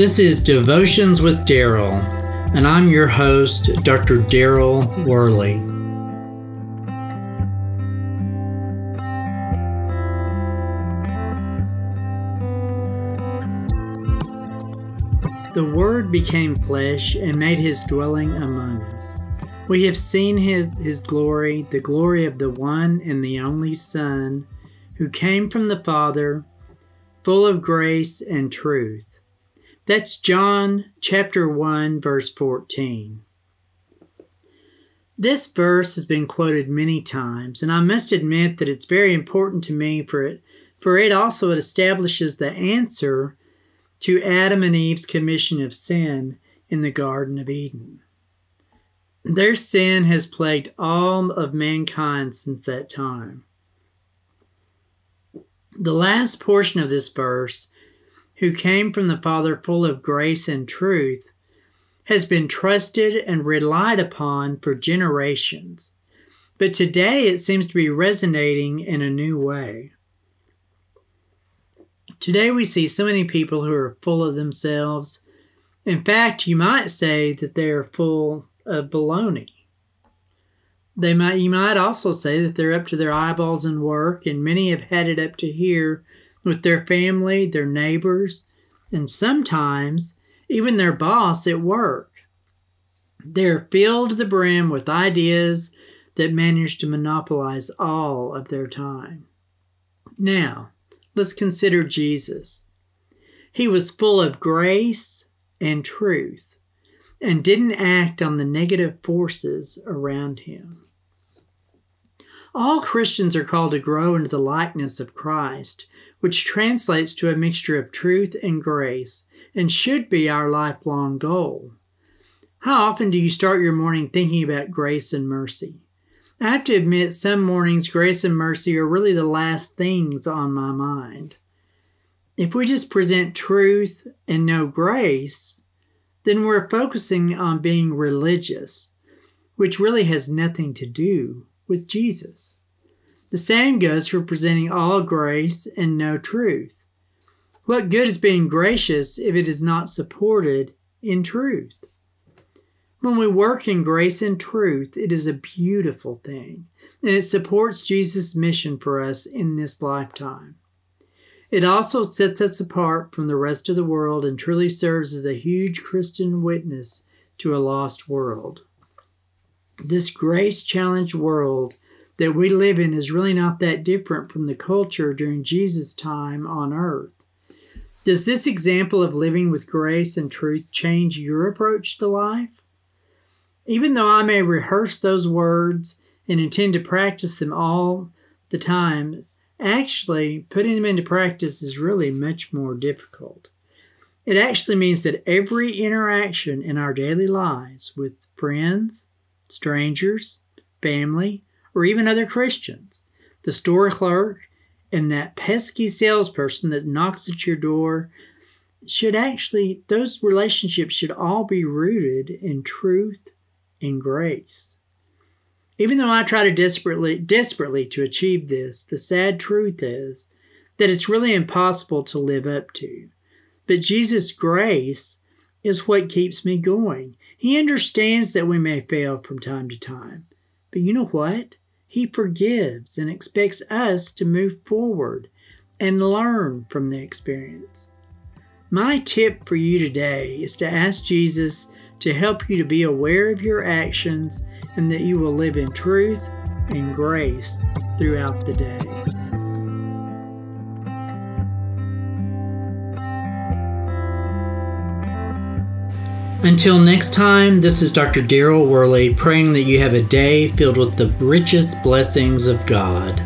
This is Devotions with Daryl, and I'm your host, Dr. Daryl Worley. The Word became flesh and made his dwelling among us. We have seen his, his glory, the glory of the one and the only Son, who came from the Father, full of grace and truth. That's John chapter 1 verse 14. This verse has been quoted many times, and I must admit that it's very important to me for it for it also establishes the answer to Adam and Eve's commission of sin in the Garden of Eden. Their sin has plagued all of mankind since that time. The last portion of this verse who came from the Father full of grace and truth, has been trusted and relied upon for generations. But today it seems to be resonating in a new way. Today we see so many people who are full of themselves. In fact, you might say that they are full of baloney. They might you might also say that they're up to their eyeballs in work, and many have had it up to here with their family, their neighbors, and sometimes even their boss at work. They're filled to the brim with ideas that manage to monopolize all of their time. Now, let's consider Jesus. He was full of grace and truth and didn't act on the negative forces around him. All Christians are called to grow into the likeness of Christ which translates to a mixture of truth and grace and should be our lifelong goal. How often do you start your morning thinking about grace and mercy? I have to admit, some mornings, grace and mercy are really the last things on my mind. If we just present truth and no grace, then we're focusing on being religious, which really has nothing to do with Jesus. The same goes for presenting all grace and no truth. What good is being gracious if it is not supported in truth? When we work in grace and truth, it is a beautiful thing, and it supports Jesus' mission for us in this lifetime. It also sets us apart from the rest of the world and truly serves as a huge Christian witness to a lost world. This grace challenged world that we live in is really not that different from the culture during Jesus' time on earth. Does this example of living with grace and truth change your approach to life? Even though I may rehearse those words and intend to practice them all the time, actually putting them into practice is really much more difficult. It actually means that every interaction in our daily lives with friends, strangers, family, or even other Christians. The store clerk and that pesky salesperson that knocks at your door should actually, those relationships should all be rooted in truth and grace. Even though I try to desperately, desperately to achieve this, the sad truth is that it's really impossible to live up to. But Jesus' grace is what keeps me going. He understands that we may fail from time to time. But you know what? He forgives and expects us to move forward and learn from the experience. My tip for you today is to ask Jesus to help you to be aware of your actions and that you will live in truth and grace throughout the day. Until next time, this is Dr. Daryl Worley praying that you have a day filled with the richest blessings of God.